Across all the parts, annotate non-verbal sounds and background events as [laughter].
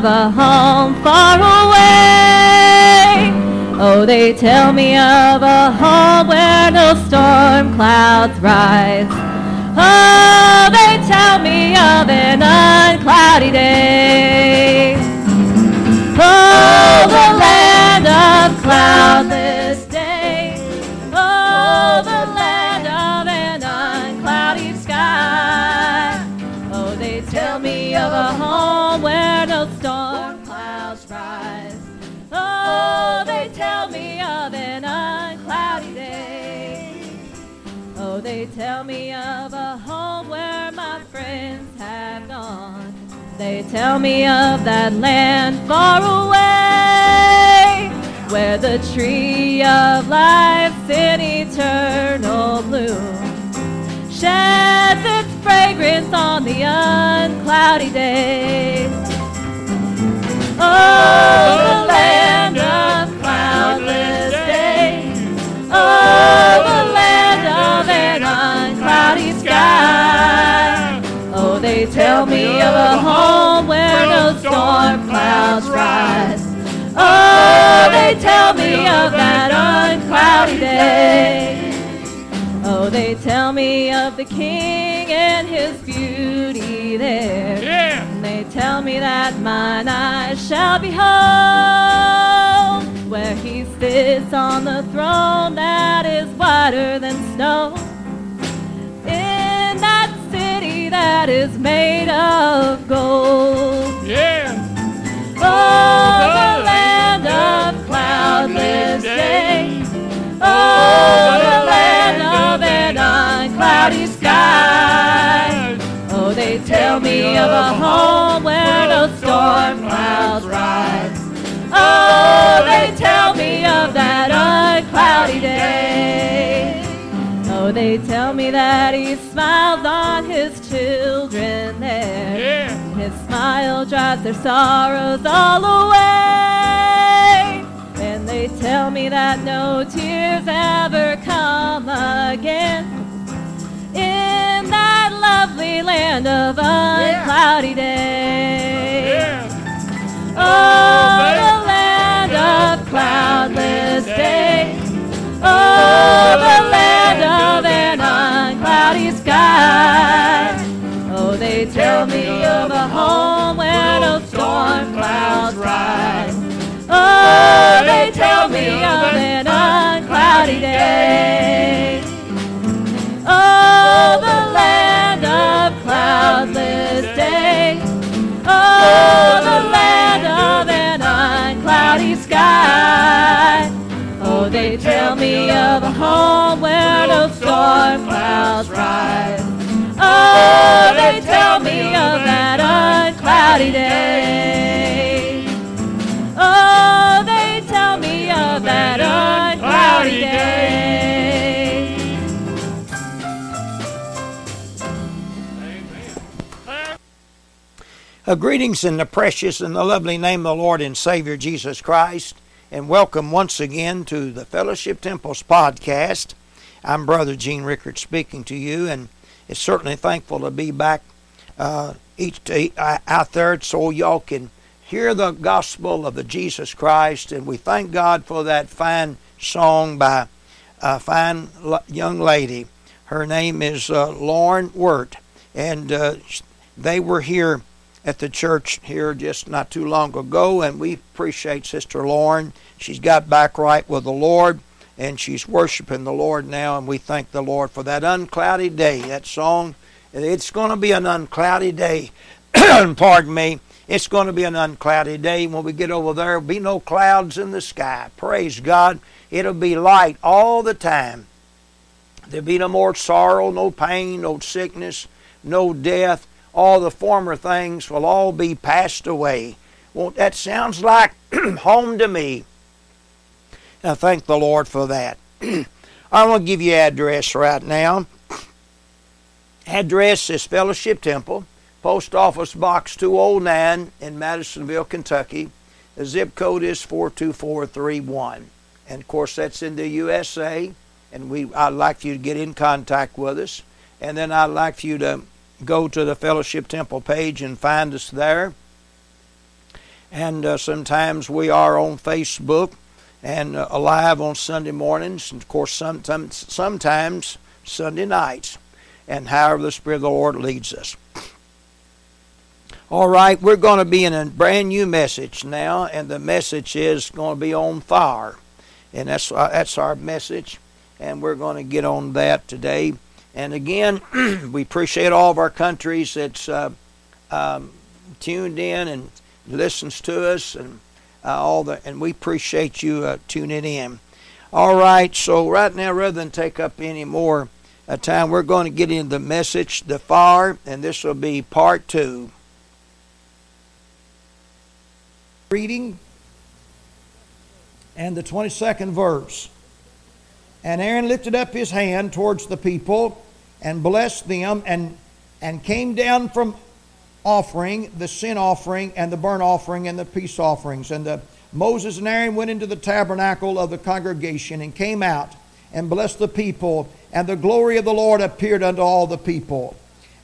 of a home far away. Oh, they tell me of a home where no storm clouds rise. Oh, they tell me of an uncloudy day. Oh, the land of cloudless tell me of that land far away, where the tree of life's in eternal bloom sheds its fragrance on the uncloudy day. Oh, the land of cloudless days. Oh, the land of an uncloudy sky. Oh, they tell me of a home storm clouds rise. Oh, they tell me of that uncloudy day. Oh, they tell me of the king and his beauty there. Yeah. And they tell me that mine eyes shall behold where he sits on the throne that is whiter than snow. In that city that is made of gold. Uncloudy sky. Oh, they tell me of a home where no storm clouds rise. Oh, they tell me of that uncloudy day. Oh, they tell me that he smiles on his children there. Yeah. His smile drives their sorrows all away. And they tell me that no tears ever come again land of uncloudy day. Yeah. Oh, oh the land of cloudless day. Oh, oh the land of an uncloudy sky. Oh, they tell me of a home where no storm clouds rise. Oh, they tell me of an uncloudy day. Sky. Oh, they tell me of a home where no storm clouds rise. Oh, they tell me Uh, greetings in the precious and the lovely name of the Lord and Savior Jesus Christ, and welcome once again to the Fellowship Temples podcast. I'm Brother Gene Rickard speaking to you, and it's certainly thankful to be back uh, each day out there so y'all can hear the gospel of the Jesus Christ, and we thank God for that fine song by a fine young lady. Her name is uh, Lauren Wirt, and uh, they were here at the church here just not too long ago, and we appreciate Sister Lauren. She's got back right with the Lord, and she's worshiping the Lord now, and we thank the Lord for that uncloudy day. That song, it's going to be an uncloudy day. [clears throat] Pardon me. It's going to be an uncloudy day when we get over there. There'll be no clouds in the sky. Praise God. It'll be light all the time. There'll be no more sorrow, no pain, no sickness, no death all the former things will all be passed away. Well, that sounds like [clears throat] home to me. I thank the Lord for that. I want to give you address right now. [clears throat] Address is Fellowship Temple, Post Office Box 209 in Madisonville, Kentucky. The zip code is 42431. And of course, that's in the USA. And we, I'd like you to get in contact with us. And then I'd like you to go to the Fellowship Temple page and find us there. And uh, sometimes we are on Facebook and uh, alive on Sunday mornings, and of course, sometimes, sometimes Sunday nights, and however the Spirit of the Lord leads us. All right, we're going to be in a brand new message now, and the message is going to be on fire, and that's uh, that's our message, and we're going to get on that today. And again, [clears throat] we appreciate all of our countries that's uh, um, tuned in and listens to us, and uh, all the, and we appreciate you uh, tuning in. All right, so right now, rather than take up any more uh, time, we're going to get into the message, the fire, and this will be part two. Reading and the 22nd verse. And Aaron lifted up his hand towards the people and blessed them and, and came down from offering, the sin offering, and the burnt offering, and the peace offerings. And the, Moses and Aaron went into the tabernacle of the congregation and came out and blessed the people, and the glory of the Lord appeared unto all the people.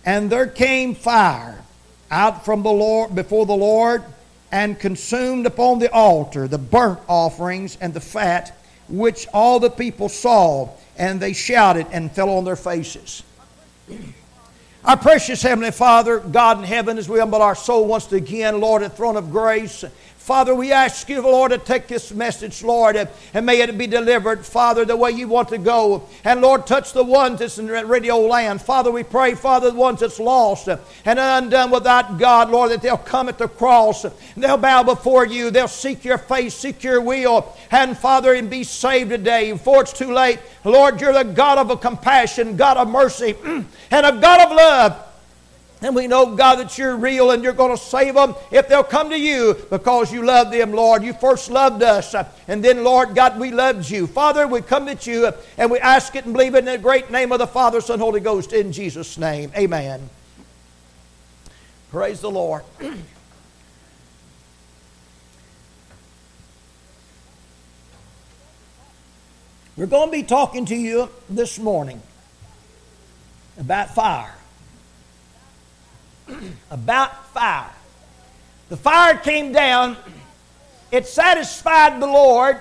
And there came fire out from the Lord before the Lord and consumed upon the altar the burnt offerings and the fat which all the people saw, and they shouted and fell on their faces. Our precious Heavenly Father, God in heaven, as we humble our soul once again, Lord, at throne of grace, Father, we ask you, Lord, to take this message, Lord, and may it be delivered, Father, the way you want to go. And Lord, touch the ones that's in radio land. Father, we pray, Father, the ones that's lost and undone without God, Lord, that they'll come at the cross. They'll bow before you. They'll seek your face, seek your will. And Father, and be saved today before it's too late. Lord, you're the God of compassion, God of mercy, [clears throat] and a God of love. And we know, God, that you're real and you're going to save them if they'll come to you because you love them, Lord. You first loved us. And then, Lord God, we loved you. Father, we come to you and we ask it and believe it in the great name of the Father, Son, Holy Ghost, in Jesus' name. Amen. Praise the Lord. [clears throat] We're going to be talking to you this morning about fire. [clears throat] about fire. The fire came down, it satisfied the Lord.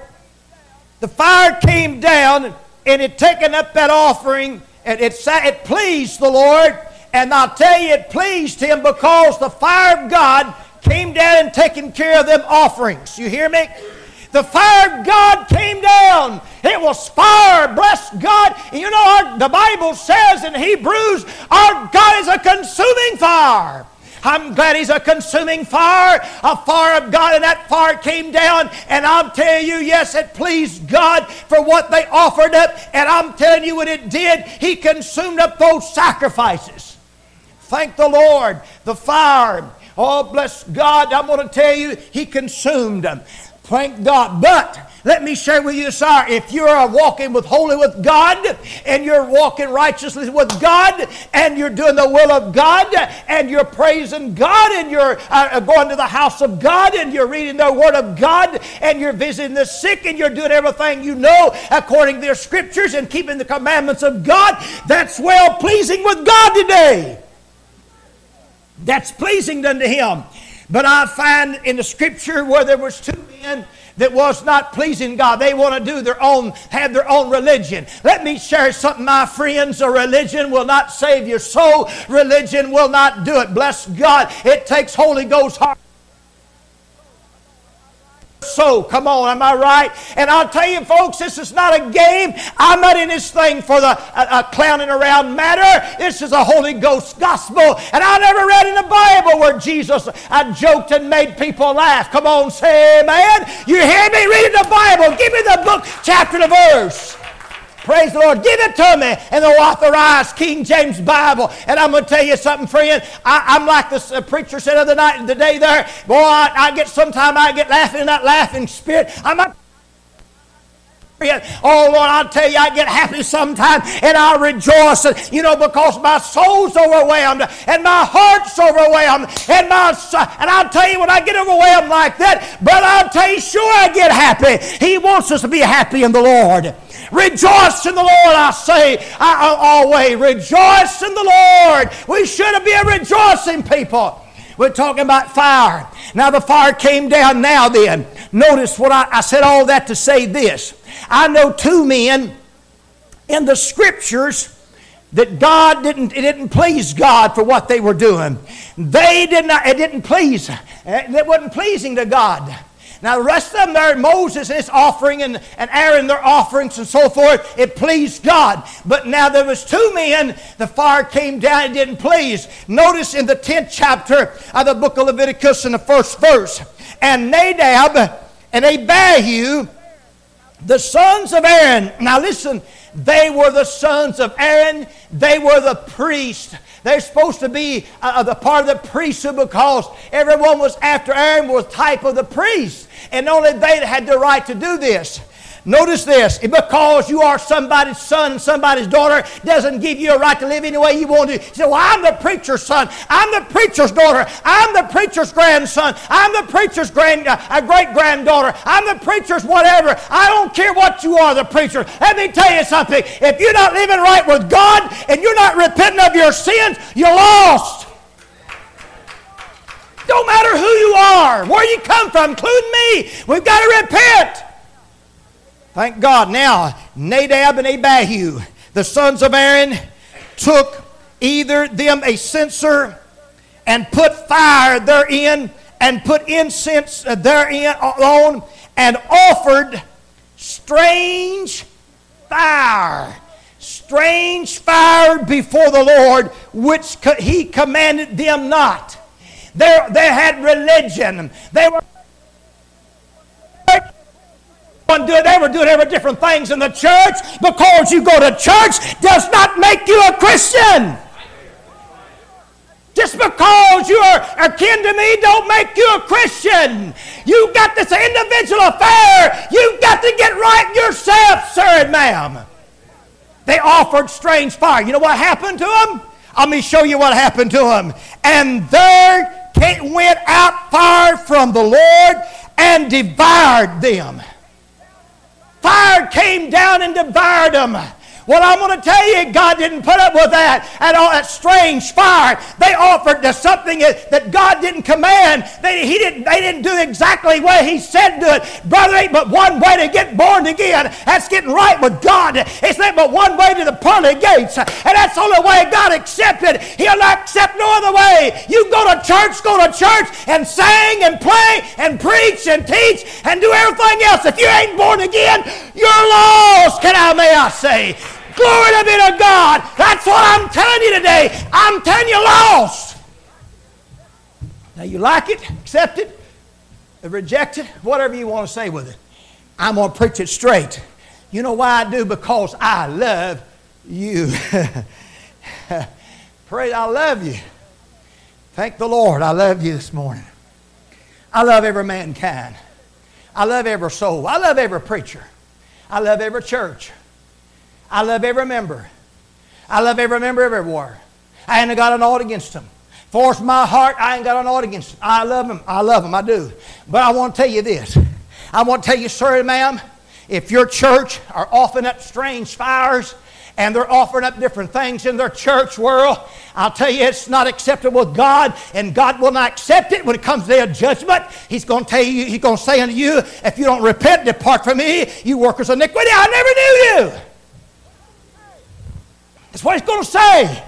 The fire came down and it taken up that offering and it, it pleased the Lord. And I'll tell you, it pleased him because the fire of God came down and taken care of them offerings. You hear me? The fire of God came down. It was fire. Bless God. You know, our, the Bible says in Hebrews, our God is a consuming fire. I'm glad He's a consuming fire, a fire of God, and that fire came down. And I'm telling you, yes, it pleased God for what they offered up. And I'm telling you what it did. He consumed up those sacrifices. Thank the Lord. The fire. Oh, bless God. I'm going to tell you, He consumed them. Thank God. But let me share with you, sir, if you're walking with holy with God and you're walking righteously with God and you're doing the will of God and you're praising God and you're uh, going to the house of God and you're reading the word of God and you're visiting the sick and you're doing everything you know according to their scriptures and keeping the commandments of God, that's well pleasing with God today. That's pleasing unto Him. But I find in the scripture where there was two men that was not pleasing God. They want to do their own, have their own religion. Let me share something, my friends. A religion will not save your soul. Religion will not do it. Bless God. It takes Holy Ghost heart so. Come on, am I right? And I'll tell you, folks, this is not a game. I'm not in this thing for the uh, uh, clowning around matter. This is a Holy Ghost gospel. And I never read in the Bible where Jesus uh, joked and made people laugh. Come on, say amen. You hear me reading the Bible? Give me the book, chapter, the verse. Praise the Lord. Give it to me in the authorized King James Bible. And I'm going to tell you something, friend. I, am like the preacher said the other night, the day there. Boy, I, I get sometime I get laughing in that laughing spirit. I'm not. Oh Lord, I'll tell you, I get happy sometimes and I rejoice, you know, because my soul's overwhelmed and my heart's overwhelmed and my and I'll tell you when I get overwhelmed like that, but I'll tell you, sure I get happy. He wants us to be happy in the Lord. Rejoice in the Lord, I say I, I, always. Rejoice in the Lord. We should be a rejoicing people. We're talking about fire. Now the fire came down now then. Notice what I, I said all that to say this. I know two men in the scriptures that God didn't, it didn't please God for what they were doing. They did not, it didn't please, it wasn't pleasing to God. Now, the rest of them there, Moses his offering and, and Aaron their offerings and so forth, it pleased God. But now there was two men, the fire came down, it didn't please. Notice in the 10th chapter of the book of Leviticus in the first verse, and Nadab and Abihu, the sons of Aaron. Now listen, they were the sons of Aaron, they were the priests. They're supposed to be uh, the part of the priesthood because everyone was after Aaron was type of the priest, and only they had the right to do this. Notice this because you are somebody's son and somebody's daughter doesn't give you a right to live any way you want to. You say, Well, I'm the preacher's son. I'm the preacher's daughter. I'm the preacher's grandson. I'm the preacher's grand, uh, great granddaughter. I'm the preacher's whatever. I don't care what you are, the preacher. Let me tell you something. If you're not living right with God and you're not repenting of your sins, you're lost. Don't matter who you are, where you come from, including me. We've got to repent. Thank God. Now, Nadab and Abihu, the sons of Aaron, took either them a censer and put fire therein and put incense uh, therein on and offered strange fire. Strange fire before the Lord, which he commanded them not. They, they had religion. They were do they were doing every different things in the church because you go to church does not make you a Christian. Just because you are akin to me don't make you a Christian. You've got this individual affair. You've got to get right yourself, sir and ma'am. They offered strange fire. You know what happened to them? Let me show you what happened to them. And there went out fire from the Lord and devoured them. Fire came down and devoured them. Well, I'm going to tell you, God didn't put up with that and all that strange fire. They offered to something that God didn't command. They, he didn't, they didn't do exactly what He said do it. Brother, ain't but one way to get born again. That's getting right with God. It's not but one way to the pearly gates. And that's the only way God accepted. He'll not accept no other way. You go to church, go to church and sing and play and preach and teach and do everything else. If you ain't born again, you're lost, can I, may I say. Glory to be to God. That's what I'm telling you today. I'm telling you lost. Now you like it, accept it, reject it, whatever you want to say with it. I'm going to preach it straight. You know why I do? Because I love you. [laughs] Pray, I love you. Thank the Lord, I love you this morning. I love every mankind. I love every soul. I love every preacher. I love every church. I love every member. I love every member of everywhere. I ain't got an ought against them. Force my heart, I ain't got an ought against them. I love them. I love them. I do. But I want to tell you this. I want to tell you, sir ma'am, if your church are offering up strange fires and they're offering up different things in their church world, I'll tell you it's not acceptable with God, and God will not accept it when it comes to their judgment. He's going to tell you, He's going to say unto you, if you don't repent, depart from me, you workers of iniquity, I never knew you. That's what he's going to say.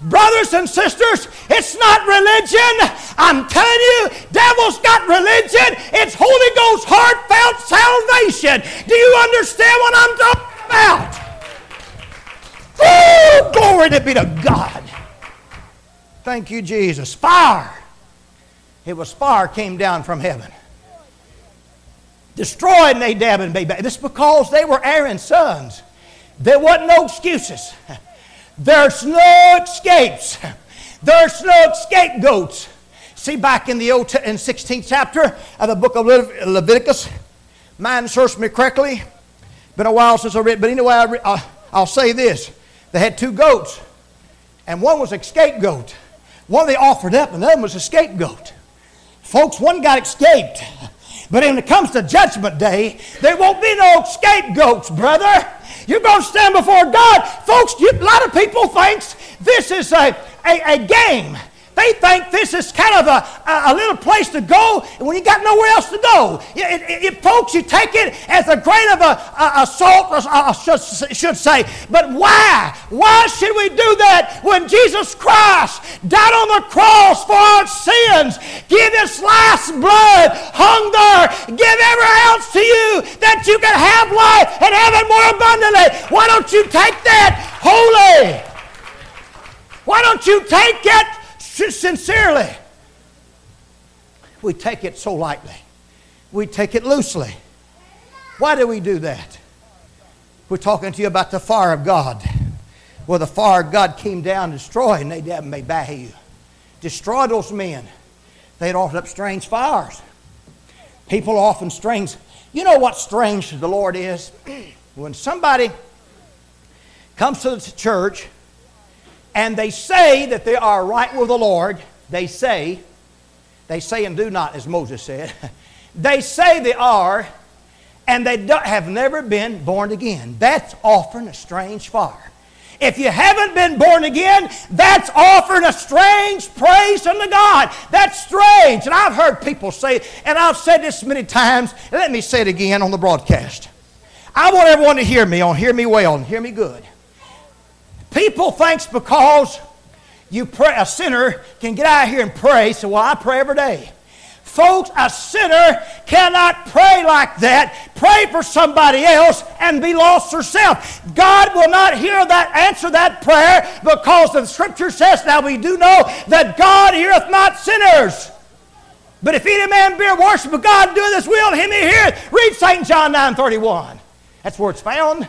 Brothers and sisters, it's not religion. I'm telling you, devil's got religion. It's Holy Ghost heartfelt salvation. Do you understand what I'm talking about? Oh, glory to be to God. Thank you, Jesus. Fire. It was fire came down from heaven. Destroyed Nadab and Abihu. This is because they were Aaron's sons. There wasn't no excuses. There's no escapes. There's no scapegoats. See, back in the Old in 16th chapter of the book of Leviticus, mine serves me correctly. Been a while since I read, but anyway, I re, uh, I'll say this: they had two goats, and one was a scapegoat. One they offered up, and the other was a scapegoat. Folks, one got escaped, but when it comes to Judgment Day, there won't be no scapegoats, brother. You're going to stand before God. Folks, you, a lot of people think this is a, a, a game. They think this is kind of a, a, little place to go when you got nowhere else to go. It, it, it, folks, you take it as a grain of a, salt, I should, should say. But why? Why should we do that when Jesus Christ died on the cross for our sins, give His last blood, hung there, give every ounce to you that you can have life and have it more abundantly? Why don't you take that holy? Why don't you take it sincerely? We take it so lightly. We take it loosely. Why do we do that? We're talking to you about the fire of God. Where the fire of God came down, destroyed, and they may you. Destroy those men. They'd offered up strange fires. People often strange. You know what strange to the Lord is? [clears throat] when somebody comes to the church and they say that they are right with the Lord, they say, they say and do not, as Moses said. [laughs] they say they are, and they have never been born again. That's offering a strange fire. If you haven't been born again, that's offering a strange praise unto God. That's strange. And I've heard people say, and I've said this many times, let me say it again on the broadcast. I want everyone to hear me on, hear me well, and hear me good. People thinks because you pray, a sinner can get out here and pray, so well, I pray every day. Folks, a sinner cannot pray like that. Pray for somebody else and be lost herself. God will not hear that, answer that prayer because the scripture says, now we do know that God heareth not sinners. But if any man bear worship of God, do this will, him he heareth. Read St. John 9 31. That's where it's found.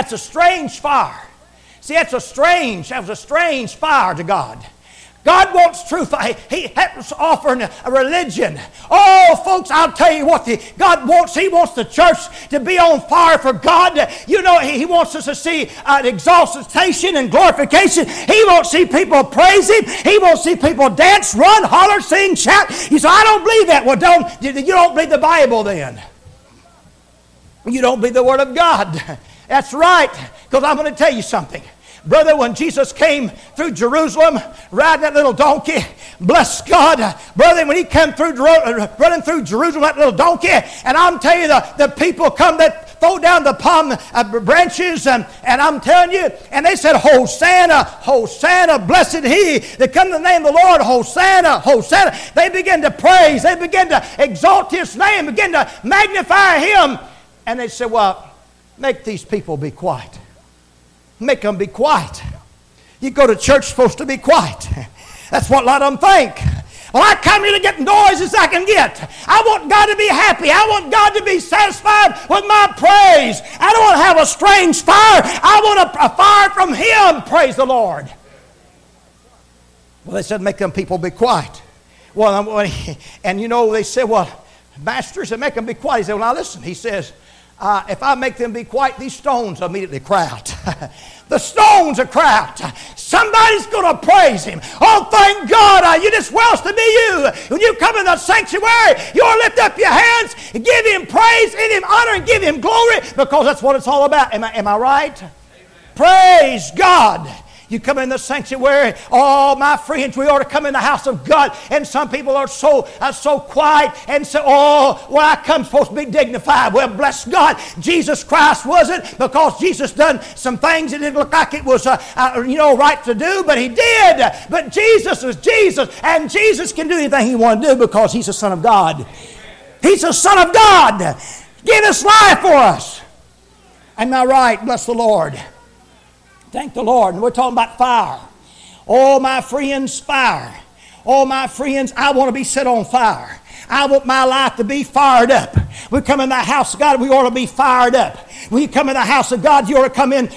That's a strange fire. See, that's a strange, that was a strange fire to God. God wants truth. He has offering a religion. Oh, folks, I'll tell you what the, God wants. He wants the church to be on fire for God. You know, He, he wants us to see exaltation and glorification. He wants to see people praise Him. He wants to see people dance, run, holler, sing, shout. You say, I don't believe that. Well, don't you don't believe the Bible then? You don't believe the Word of God. That's right, because I'm going to tell you something. Brother, when Jesus came through Jerusalem riding that little donkey, bless God. Brother, when he came through running through Jerusalem, that little donkey, and I'm telling you, the, the people come that throw down the palm uh, branches, and, and I'm telling you, and they said, Hosanna, Hosanna, blessed he that come in the name of the Lord, Hosanna, Hosanna. They begin to praise, they begin to exalt his name, begin to magnify him. And they said, Well, make these people be quiet. Make them be quiet. You go to church supposed to be quiet. That's what a lot of them think. Well, I come here to get noise as I can get. I want God to be happy. I want God to be satisfied with my praise. I don't want to have a strange fire. I want a, a fire from Him. Praise the Lord. Well, they said, make them people be quiet. Well, [laughs] and you know, they said, well, Master said, make them be quiet. He said, well, now listen. He says, uh, if I make them be quiet, these stones immediately cry out. [laughs] the stones are cry out. Somebody's going to praise him. Oh, thank God, uh, you just wells to be you. When you come in the sanctuary, you'll lift up your hands, and give him praise, give him honor, and give him glory because that's what it's all about. Am I, am I right? Amen. Praise God. You come in the sanctuary, oh, my friends, we ought to come in the house of God. And some people are so uh, so quiet and say, oh, well, I come supposed to be dignified. Well, bless God, Jesus Christ wasn't because Jesus done some things that didn't look like it was, uh, uh, you know, right to do, but he did. But Jesus was Jesus, and Jesus can do anything he want to do because he's the Son of God. He's the Son of God. Give his life for us. Am I right? Bless the Lord. Thank the Lord. And we're talking about fire. Oh, my friends, fire. Oh, my friends, I want to be set on fire. I want my life to be fired up. We come in the house of God, we ought to be fired up. When you come in the house of God, you ought to come in,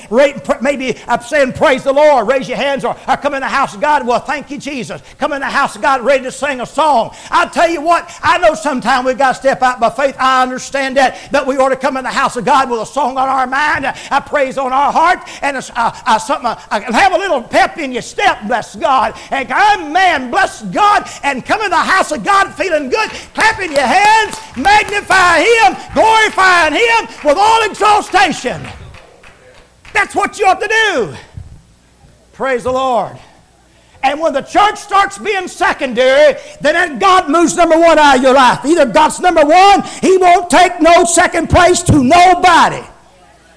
maybe i saying, Praise the Lord, raise your hands, or, or come in the house of God, well, thank you, Jesus. Come in the house of God ready to sing a song. I'll tell you what, I know sometimes we've got to step out by faith. I understand that, but we ought to come in the house of God with a song on our mind, a praise on our heart, and a, a, a something, a, have a little pep in your step, bless God. And man, bless God, and come in the house of God feeling good, clapping your hands, magnify Him, glorifying Him with all exaltation. That's what you ought to do. Praise the Lord. And when the church starts being secondary, then God moves number one out of your life. Either God's number one, He won't take no second place to nobody.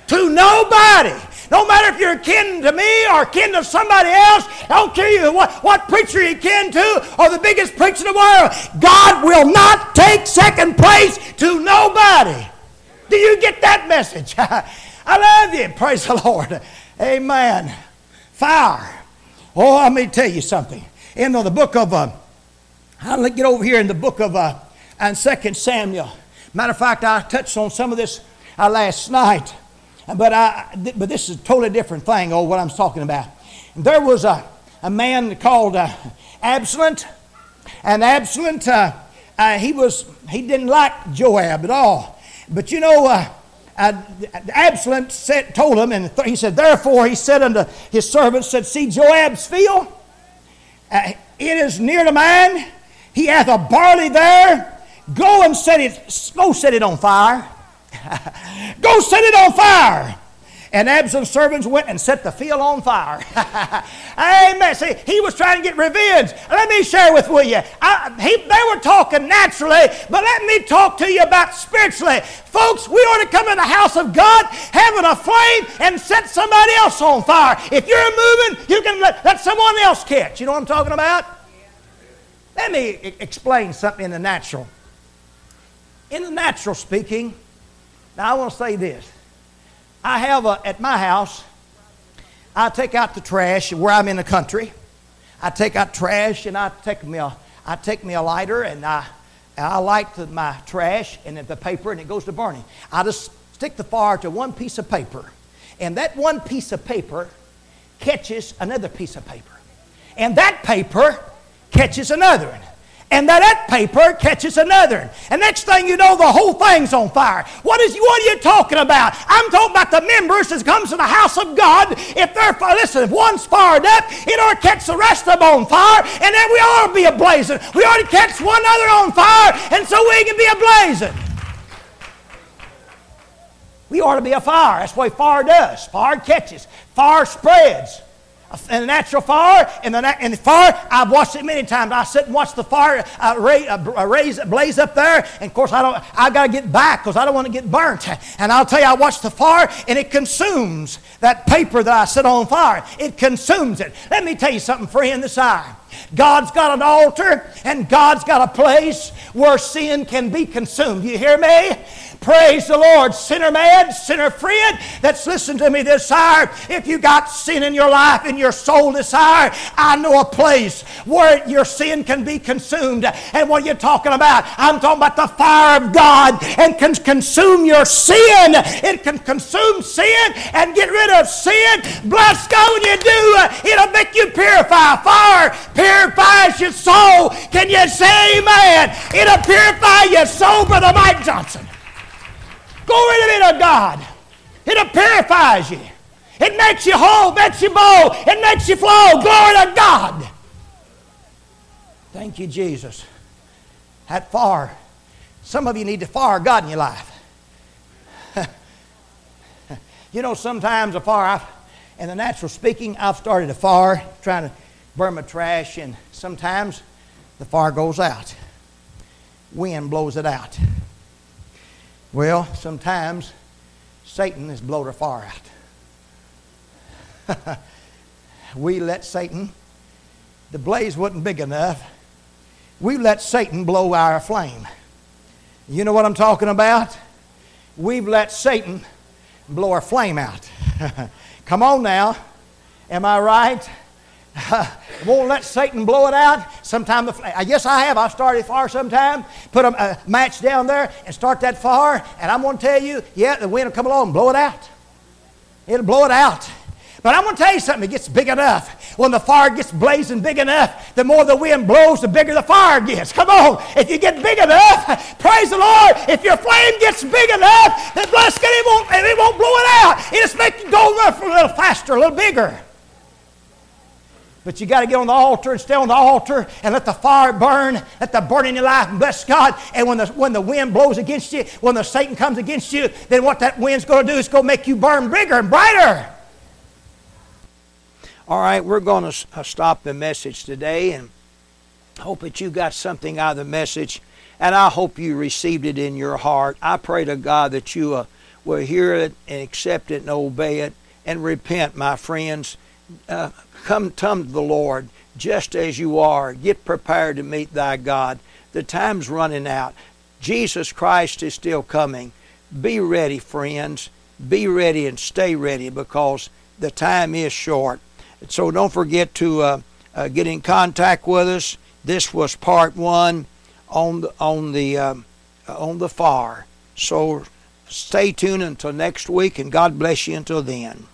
To nobody. No matter if you're kin to me or kin to somebody else, I don't care what, what preacher you're kin to or the biggest preacher in the world, God will not take second place to nobody. Do you get that message? [laughs] I love you. Praise the Lord. Amen. Fire. Oh, let me tell you something. In the book of, uh, I'll get over here in the book of uh, and Second Samuel. Matter of fact, I touched on some of this uh, last night, but I, but this is a totally different thing. Oh, what I'm talking about. There was a, a man called uh, Absalom, and Absalom, uh, uh, he was he didn't like Joab at all. But you know, uh, Absalom said, told him, and he said, Therefore he said unto his servants, said, See Joab's field? Uh, it is near to mine. He hath a barley there. Go and set it, go set it on fire. [laughs] go set it on fire. And Absalom's servants went and set the field on fire. [laughs] Amen. See, he was trying to get revenge. Let me share with you. I, he, they were talking naturally, but let me talk to you about spiritually. Folks, we ought to come in the house of God, having a flame, and set somebody else on fire. If you're moving, you can let, let someone else catch. You know what I'm talking about? Let me explain something in the natural. In the natural speaking, now I want to say this. I have a, at my house, I take out the trash where I'm in the country. I take out trash and I take me a, I take me a lighter and I, I light the, my trash and the paper and it goes to burning. I just stick the fire to one piece of paper. And that one piece of paper catches another piece of paper. And that paper catches another one and that, that paper catches another. And next thing you know, the whole thing's on fire. What, is, what are you talking about? I'm talking about the members that comes to the house of God. If they're, listen, if one's fired up, it ought to catch the rest of them on fire, and then we to be ablazing. We ought to catch one another on fire, and so we can be ablazing. We ought to be a fire. That's what fire does. Fire catches. Fire spreads in a natural fire, in the, in the fire, I've watched it many times. I sit and watch the fire uh, raise, uh, raise, blaze up there, and of course I don't. I've got to get back because I don't want to get burnt. And I'll tell you, I watch the fire, and it consumes that paper that I set on fire. It consumes it. Let me tell you something, friend. This hour, God's got an altar, and God's got a place where sin can be consumed. You hear me? Praise the Lord. Sinner man, sinner friend that's listened to me this hour. If you got sin in your life, in your soul this hour, I know a place where your sin can be consumed. And what are you talking about? I'm talking about the fire of God and can consume your sin. It can consume sin and get rid of sin. Bless God when you do. It'll make you purify. Fire purifies your soul. Can you say amen? It'll purify your soul, Brother Mike Johnson. Glory to be to God. It'll purifies you. It makes you whole, makes you bold, it makes you flow. Glory to God. Thank you, Jesus. That fire. Some of you need to fire God in your life. [laughs] you know, sometimes a fire, in the natural speaking, I've started a fire trying to burn my trash, and sometimes the fire goes out. Wind blows it out. Well, sometimes Satan has blown our fire out. [laughs] we let Satan, the blaze wasn't big enough. We let Satan blow our flame. You know what I'm talking about? We've let Satan blow our flame out. [laughs] Come on now. Am I right? [laughs] won't let Satan blow it out. Sometime, the, yes, I have. I've started fire sometime, put a, a, match down there and start that fire, and I'm going to tell you, yeah, the wind will come along and blow it out. It'll blow it out. But I'm going to tell you something, it gets big enough. When the fire gets blazing big enough, the more the wind blows, the bigger the fire gets. Come on. If you get big enough, praise the Lord. If your flame gets big enough, then bless God, it won't, it won't blow it out. It just makes it go a little faster, a little bigger. But you got to get on the altar and stay on the altar and let the fire burn, let the burn in your life and bless God. And when the, when the wind blows against you, when the Satan comes against you, then what that wind's going to do is going to make you burn bigger and brighter. All right, we're going to uh, stop the message today and hope that you got something out of the message. And I hope you received it in your heart. I pray to God that you uh, will hear it and accept it and obey it and repent, my friends. Uh, come, come to the Lord just as you are. Get prepared to meet thy God. The time's running out. Jesus Christ is still coming. Be ready, friends. Be ready and stay ready because the time is short. So don't forget to uh, uh, get in contact with us. This was part one on the on the um, on the far. So stay tuned until next week, and God bless you until then.